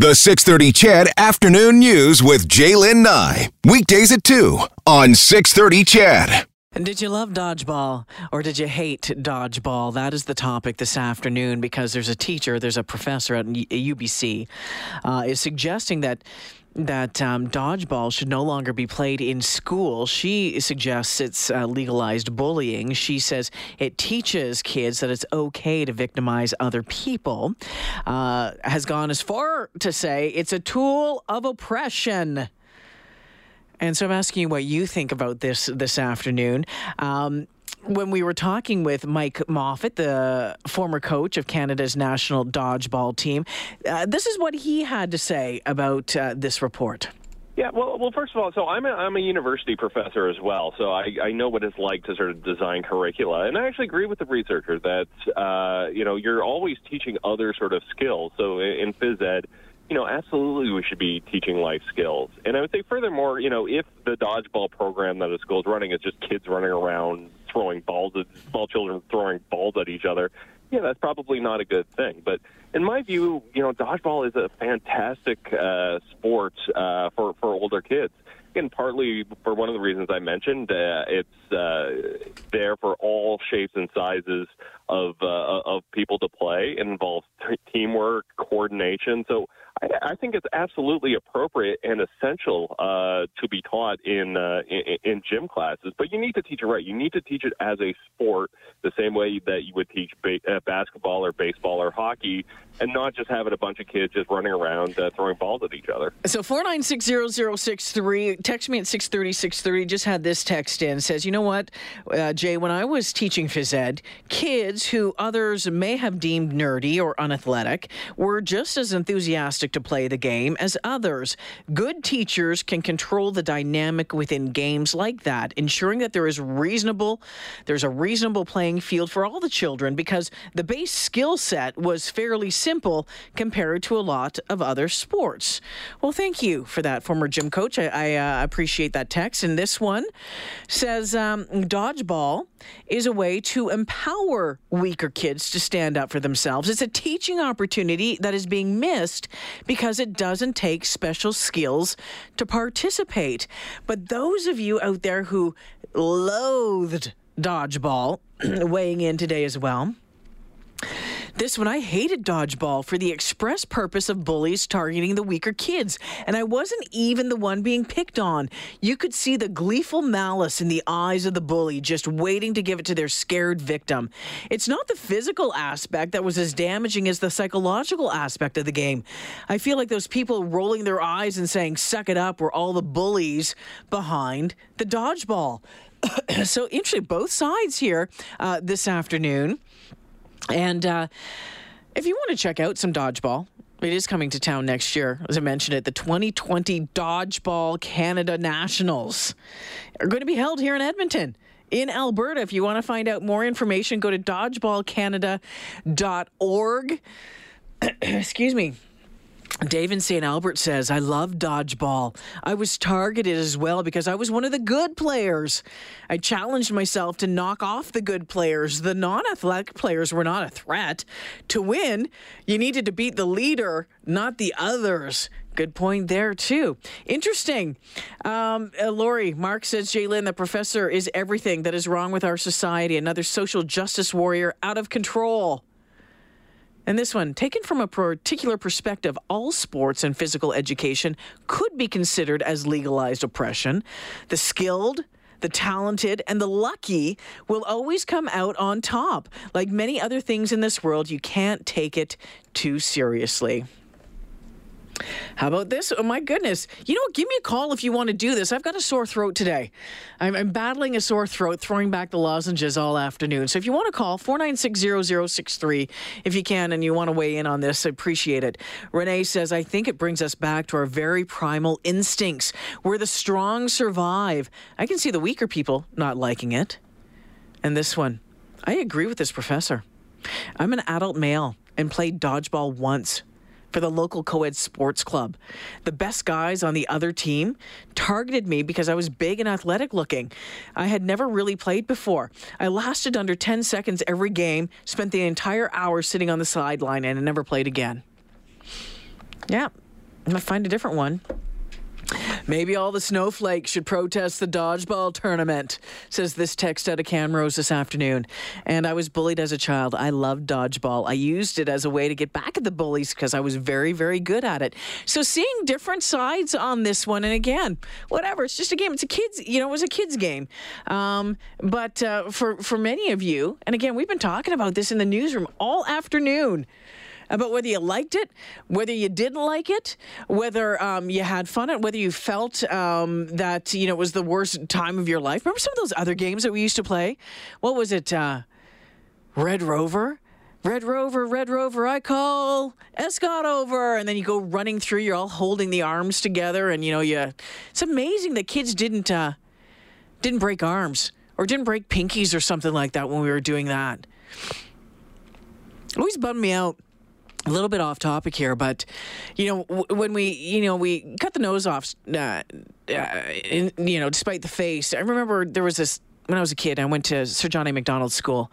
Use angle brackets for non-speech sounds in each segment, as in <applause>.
The 630 CHED Afternoon News with J'Lyn Nye. Weekdays at 2 on 630 CHED. And did you love dodgeball or did you hate dodgeball? That is the topic this afternoon because there's a teacher, there's a professor at UBC, uh, is suggesting that that um, dodgeball should no longer be played in school. She suggests it's uh, legalized bullying. She says it teaches kids that it's okay to victimize other people. Uh, has gone as far to say it's a tool of oppression. And so I'm asking you what you think about this this afternoon. Um, when we were talking with Mike Moffatt, the former coach of Canada's national dodgeball team, uh, this is what he had to say about uh, this report. Yeah, well, well, first of all, so I'm a, I'm a university professor as well, so I, I know what it's like to sort of design curricula, and I actually agree with the researcher that uh, you know you're always teaching other sort of skills. So in phys ed, you know, absolutely we should be teaching life skills. And I would say, furthermore, you know, if the dodgeball program that a school is running is just kids running around throwing balls at small children throwing balls at each other, yeah, that's probably not a good thing. But in my view, you know, dodgeball is a fantastic uh, sport uh, for for older kids. Again, partly for one of the reasons I mentioned, uh, it's uh, there for all shapes and sizes of uh, of people to play. It involves t- teamwork, coordination. So I, think it's absolutely appropriate and essential uh, to be taught in, uh, in, in gym classes. But you need to teach it right. You need to teach it as a sport, the same way that you would teach ba- uh, basketball or baseball or hockey, and not just having a bunch of kids just running around uh, throwing balls at each other. So four nine six zero zero six three. Text me at six thirty six thirty. Just had this text in says, you know what, uh, Jay, when I was teaching phys ed, kids who others may have deemed nerdy or unathletic were just as enthusiastic to play the game as others. Good teachers can control the dynamic within games like that, ensuring that there is reasonable there's a reasonable playing field for all the children because the base skill set was fairly simple compared to a lot of other sports. Well, thank you for that, former gym coach. I, I uh, appreciate that text. And this one says um, dodgeball is a way to empower weaker kids to stand up for themselves. It's a teaching opportunity that is being missed because it doesn't take special skills to participate. But those of you out there who loathed dodgeball, <clears throat> weighing in today as well. This one, I hated dodgeball for the express purpose of bullies targeting the weaker kids. And I wasn't even the one being picked on. You could see the gleeful malice in the eyes of the bully, just waiting to give it to their scared victim. It's not the physical aspect that was as damaging as the psychological aspect of the game. I feel like those people rolling their eyes and saying, suck it up, were all the bullies behind the dodgeball. <coughs> so, interesting, both sides here uh, this afternoon. And uh, if you want to check out some dodgeball, it is coming to town next year. As I mentioned it, the 2020 Dodgeball Canada Nationals are going to be held here in Edmonton. In Alberta, if you want to find out more information, go to dodgeballcanada.org. <clears throat> Excuse me. Dave in St. Albert says, I love dodgeball. I was targeted as well because I was one of the good players. I challenged myself to knock off the good players. The non athletic players were not a threat. To win, you needed to beat the leader, not the others. Good point there, too. Interesting. Um, uh, Lori, Mark says, J'Lyn, the professor is everything that is wrong with our society. Another social justice warrior out of control. And this one, taken from a particular perspective, all sports and physical education could be considered as legalized oppression. The skilled, the talented, and the lucky will always come out on top. Like many other things in this world, you can't take it too seriously. How about this? Oh my goodness. You know? Give me a call if you want to do this. I've got a sore throat today. I'm, I'm battling a sore throat, throwing back the lozenges all afternoon. So if you want to call, 4960063 if you can and you want to weigh in on this, I appreciate it. Renee says, I think it brings us back to our very primal instincts where the strong survive. I can see the weaker people not liking it. And this one, I agree with this professor. I'm an adult male and played dodgeball once for the local co ed sports club. The best guys on the other team targeted me because I was big and athletic looking. I had never really played before. I lasted under 10 seconds every game, spent the entire hour sitting on the sideline, and I never played again. Yeah, I'm gonna find a different one. Maybe all the snowflakes should protest the dodgeball tournament, says this text out of Camrose this afternoon. And I was bullied as a child. I loved dodgeball. I used it as a way to get back at the bullies because I was very, very good at it. So seeing different sides on this one, and again, whatever, it's just a game. It's a kids, you know, it was a kids game. Um, but uh, for for many of you, and again, we've been talking about this in the newsroom all afternoon about whether you liked it, whether you didn't like it, whether um, you had fun at, whether you felt um, that you know it was the worst time of your life. Remember some of those other games that we used to play? What was it? Uh, Red Rover. Red Rover, Red Rover, I call Escott over, and then you go running through. You're all holding the arms together, and you know you. It's amazing that kids didn't uh, didn't break arms or didn't break pinkies or something like that when we were doing that. It always bummed me out a little bit off topic here, but you know when we you know we cut the nose off, uh, uh, in, you know, despite the face. I remember there was this when I was a kid. I went to Sir John A. Macdonald School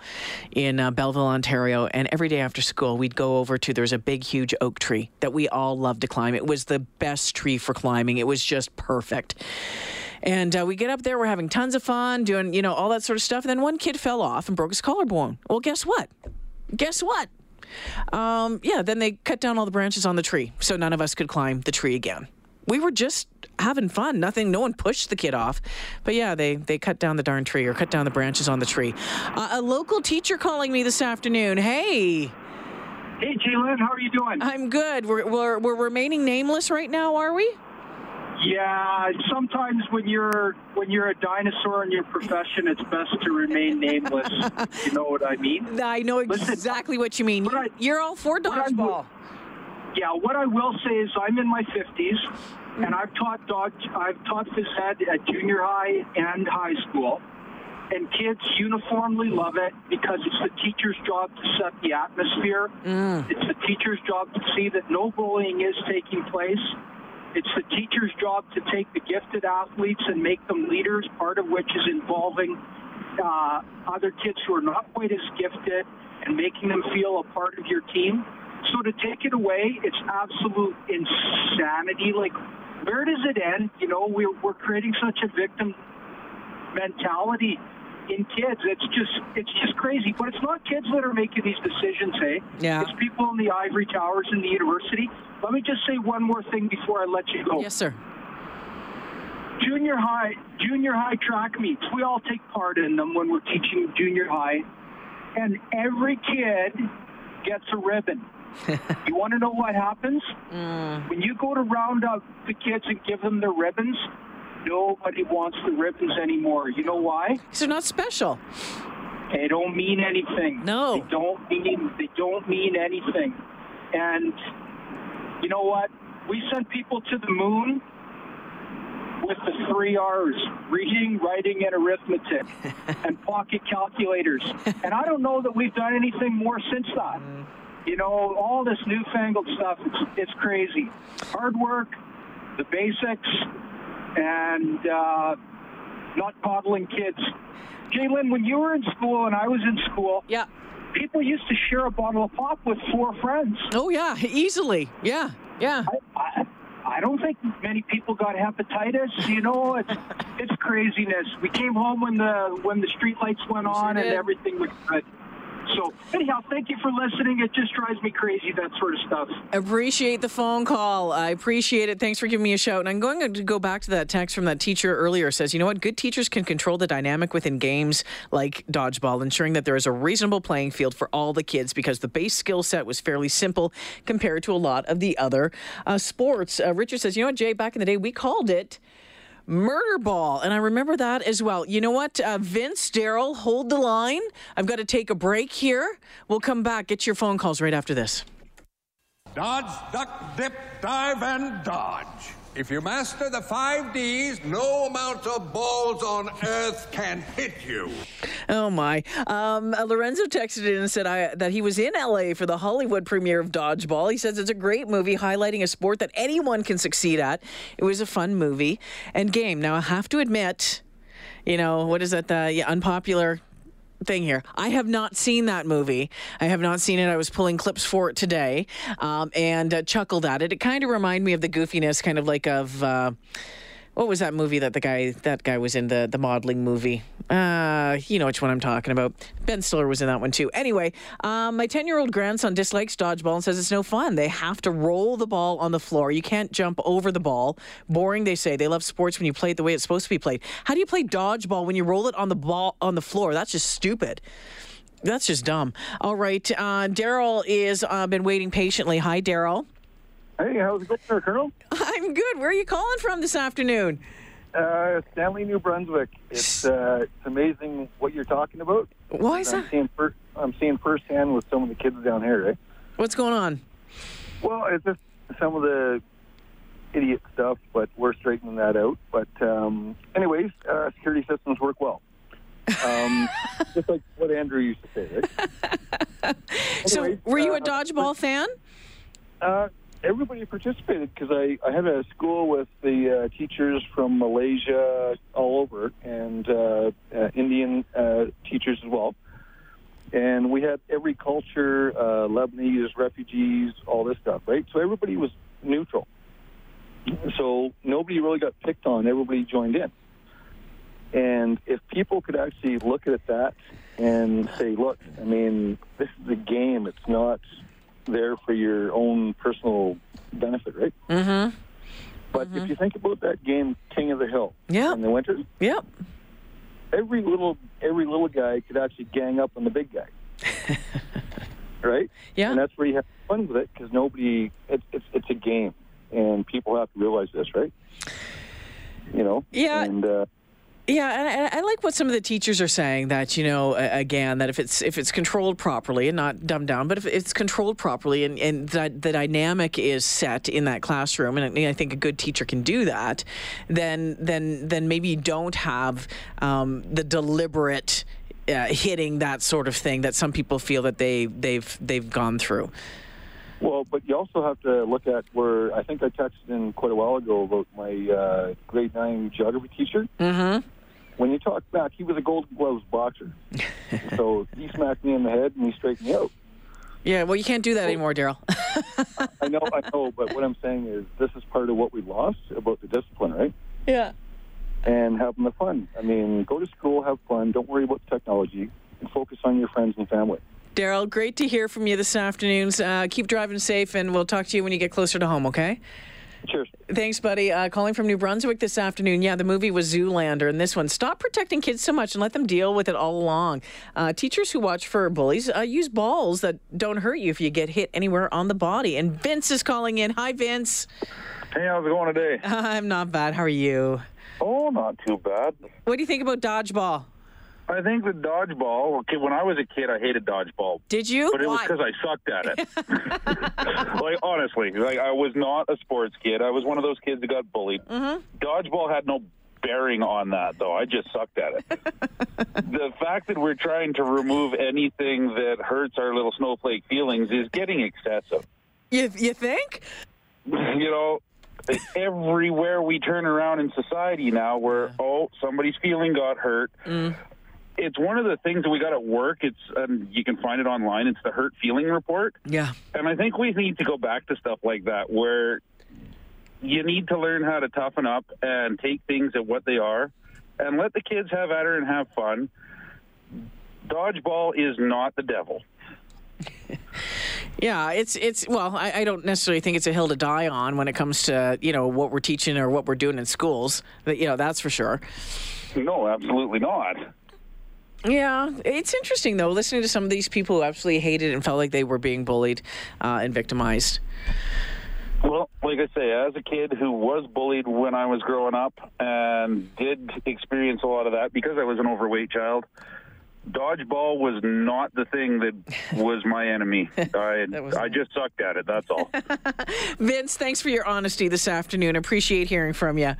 in uh, Belleville, Ontario, and every day after school we'd go over to there was a big, huge oak tree that we all loved to climb. It was the best tree for climbing. It was just perfect. And uh, we get up there, we're having tons of fun, doing, you know, all that sort of stuff. And then one kid fell off and broke his collarbone. Well, guess what? Guess what? Um, yeah, then they cut down all the branches on the tree, so none of us could climb the tree again. We were just having fun. Nothing. No one pushed the kid off, but yeah, they they cut down the darn tree or cut down the branches on the tree. Uh, a local teacher calling me this afternoon. Hey. Hey, J'Lyn, how are you doing? I'm good. We're, we're, we're remaining nameless right now, are we? Yeah, sometimes when you're when you're a dinosaur in your profession, it's best to remain nameless. <laughs> you know what I mean? I know Listen, exactly what you mean. what I- You're all for dodgeball. Yeah, what I will say is I'm in my 50s, mm. and I've taught dog I've taught phys ed at junior high and high school, and kids uniformly love it because it's the teacher's job to set the atmosphere. Mm. It's the teacher's job to see that no bullying is taking place. It's the teacher's job to take the gifted athletes and make them leaders, part of which is involving uh, other kids who are not quite as gifted and making them feel a part of your team. So to take it away, it's absolute insanity. Like, where does it end? You know, we're, we're creating such a victim mentality in kids. It's just it's just crazy. But it's not kids that are making these decisions, hey? Yeah. It's people in the ivory towers in the university. Let me just say one more thing before I let you go. Yes, sir. Junior high junior high track meets. We all take part in them when we're teaching junior high. And every kid gets a ribbon. <laughs> you want to know what happens? Mm. When you go to round up the kids and give them their ribbons, nobody wants the ribbons anymore. You know why? Because they're not special. They don't mean anything. No. They don't mean they don't mean anything. And you know what? We send people to the moon with the three R's reading, writing, and arithmetic <laughs> and pocket calculators. And I don't know that we've done anything more since that. You know, all this newfangled stuff, it's, it's crazy. Hard work, the basics, and uh, not coddling kids. J'Lyn, when you were in school and I was in school, Yeah. people used to share a bottle of pop with four friends. Oh, yeah. Easily. Yeah. Yeah. I, I, I don't think many people got hepatitis. You know, it's <laughs> it's craziness. We came home when the when the street lights went on and everything was good. So anyhow, thank you for listening. It just drives me crazy that sort of stuff. Appreciate the phone call. I appreciate it. Thanks for giving me a shout. And I'm going to go back to that text from that teacher earlier. It says, you know what? Good teachers can control the dynamic within games like dodgeball, ensuring that there is a reasonable playing field for all the kids because the base skill set was fairly simple compared to a lot of the other uh, sports. Uh, Richard says, you know what, Jay? Back in the day, we called it. Murder Ball, and I remember that as well. You know what, uh, Vince, Daryl, hold the line. I've got to take a break here. We'll come back. Get your phone calls right after this. Dodge, duck, dip, dive, and dodge. If you master the five D's, no amount of balls on earth can hit you. Oh my! Um, Lorenzo texted in and said I, that he was in LA for the Hollywood premiere of Dodgeball. He says it's a great movie highlighting a sport that anyone can succeed at. It was a fun movie and game. Now I have to admit, you know what is that? The yeah, unpopular thing here. I have not seen that movie. I have not seen it. I was pulling clips for it today um, and uh, chuckled at it. It kind of reminded me of the goofiness, kind of like of. Uh, what was that movie that the guy that guy was in the the modeling movie? Uh, you know which one I'm talking about. Ben Stiller was in that one too. Anyway, um, my 10 year old grandson dislikes dodgeball and says it's no fun. They have to roll the ball on the floor. You can't jump over the ball. Boring, they say. They love sports when you play it the way it's supposed to be played. How do you play dodgeball when you roll it on the ball on the floor? That's just stupid. That's just dumb. All right, uh, Daryl is uh, been waiting patiently. Hi, Daryl. Hey, how's it going there, Colonel? I'm good. Where are you calling from this afternoon? Uh, Stanley, New Brunswick. It's uh, it's amazing what you're talking about. Why is I'm that? seeing fir- I'm seeing firsthand with some of the kids down here. Right? What's going on? Well, it's just some of the idiot stuff, but we're straightening that out. But um, anyways, uh, security systems work well. Um, <laughs> just like what Andrew used to say, right? <laughs> So, were you a uh, dodgeball fan? Uh, everybody participated because I, I had a school with the uh, teachers from Malaysia all over and uh, uh, Indian uh, teachers as well. And we had every culture, uh, Lebanese, refugees, all this stuff, right? So everybody was neutral. So nobody really got picked on. Everybody joined in. And if people could actually look at that and say, look, I mean, this is a game. It's not there for your own personal benefit, right? Mm-hmm. But if you think about that game, King of the Hill, Yeah. in the winter, Yep. every little every little guy could actually gang up on the big guy, <laughs> right? Yeah. And that's where you have fun with it because nobody. It's it's it's a game, and people have to realize this, right? You know. Yeah. And uh, Yeah, and I, I like what some of the teachers are saying that you know again that if it's if it's controlled properly and not dumbed down, but if it's controlled properly and and that the dynamic is set in that classroom, and I think a good teacher can do that, then then then maybe you don't have um, the deliberate. Uh, hitting that sort of thing that some people feel that they they've they've gone through. Well, but you also have to look at where I think I texted in quite a while ago about my uh, grade nine geography teacher. Mm-hmm. When you talk back, he was a Golden Gloves boxer, <laughs> so he smacked me in the head and he straightened me out. Yeah, well, you can't do that anymore, Daryl. <laughs> I know, I know, but what I'm saying is this is part of what we lost about the discipline, right? yeah. And having the fun. I mean, go to school, have fun, don't worry about the technology, and focus on your friends and family. Daryl, great to hear from you this afternoon. Uh, keep driving safe, and we'll talk to you when you get closer to home, okay? Cheers. Thanks, buddy. Uh, calling from New Brunswick this afternoon. Yeah, the movie was Zoolander, and this one. Stop protecting kids so much and let them deal with it all along. Uh, teachers who watch for bullies uh, use balls that don't hurt you if you get hit anywhere on the body. And Vince is calling in. Hi, Vince. Hey, how's it going today? <laughs> I'm not bad. How are you? Oh, not too bad. What do you think about dodgeball? I think the dodgeball. Okay, when I was a kid, I hated dodgeball, Did you? but it was because I sucked at it. <laughs> <laughs> like honestly, like I was not a sports kid. I was one of those kids that got bullied. Mm-hmm. Dodgeball had no bearing on that, though. I just sucked at it. <laughs> the fact that we're trying to remove anything that hurts our little snowflake feelings is getting excessive. You, you think? you know, everywhere we turn around in society now, where oh somebody's feeling got hurt. It's one of the things that we got at work. It's um, you can find it online. It's the hurt feeling report, Yeah. and I think we need to go back to stuff like that where you need to learn how to toughen up and take things at what they are, and let the kids have at her and have fun. Dodgeball is not the devil. <laughs> Yeah, it's it's well, I, I don't necessarily think it's a hill to die on when it comes to you know what we're teaching or what we're doing in schools. But, you know, that's for sure. No, absolutely not. Yeah, it's interesting though listening to some of these people who absolutely hated and felt like they were being bullied uh, and victimized. Well, like I say, as a kid who was bullied when I was growing up and did experience a lot of that because I was an overweight child, dodgeball was not the thing that <laughs> was my enemy. I <laughs> I just sucked at it. That's all. <laughs> Vince, thanks for your honesty this afternoon. Appreciate hearing from you.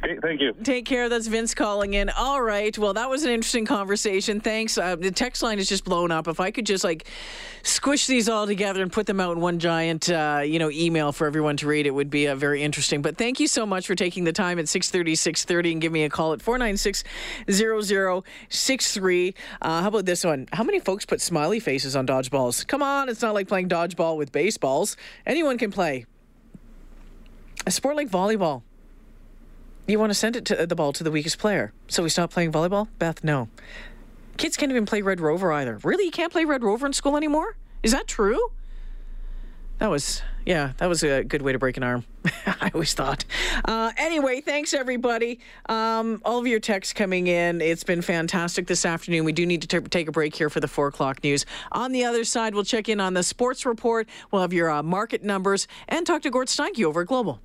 Thank you. Take care. That's Vince calling in. All right. Well, that was an interesting conversation. Thanks. Uh, the text line is just blown up. If I could just like squish these all together and put them out in one giant, uh, you know, email for everyone to read, it would be uh, very interesting. But thank you so much for taking the time at 630, 630 and give me a call at 496 0063. Uh, how about this one? How many folks put smiley faces on dodgeballs? Come on. It's not like playing dodgeball with baseballs. Anyone can play. A sport like volleyball. You want to send it to the ball to the weakest player. So we stop playing volleyball? Beth, no. Kids can't even play Red Rover either. Really? You can't play Red Rover in school anymore? Is that true? That was, yeah, that was a good way to break an arm. <laughs> I always thought. Uh, anyway, thanks everybody. Um, all of your texts coming in. It's been fantastic this afternoon. We do need to t- take a break here for the four o'clock news. On the other side, we'll check in on the sports report. We'll have your uh, market numbers and talk to Gord Steinke over at Global.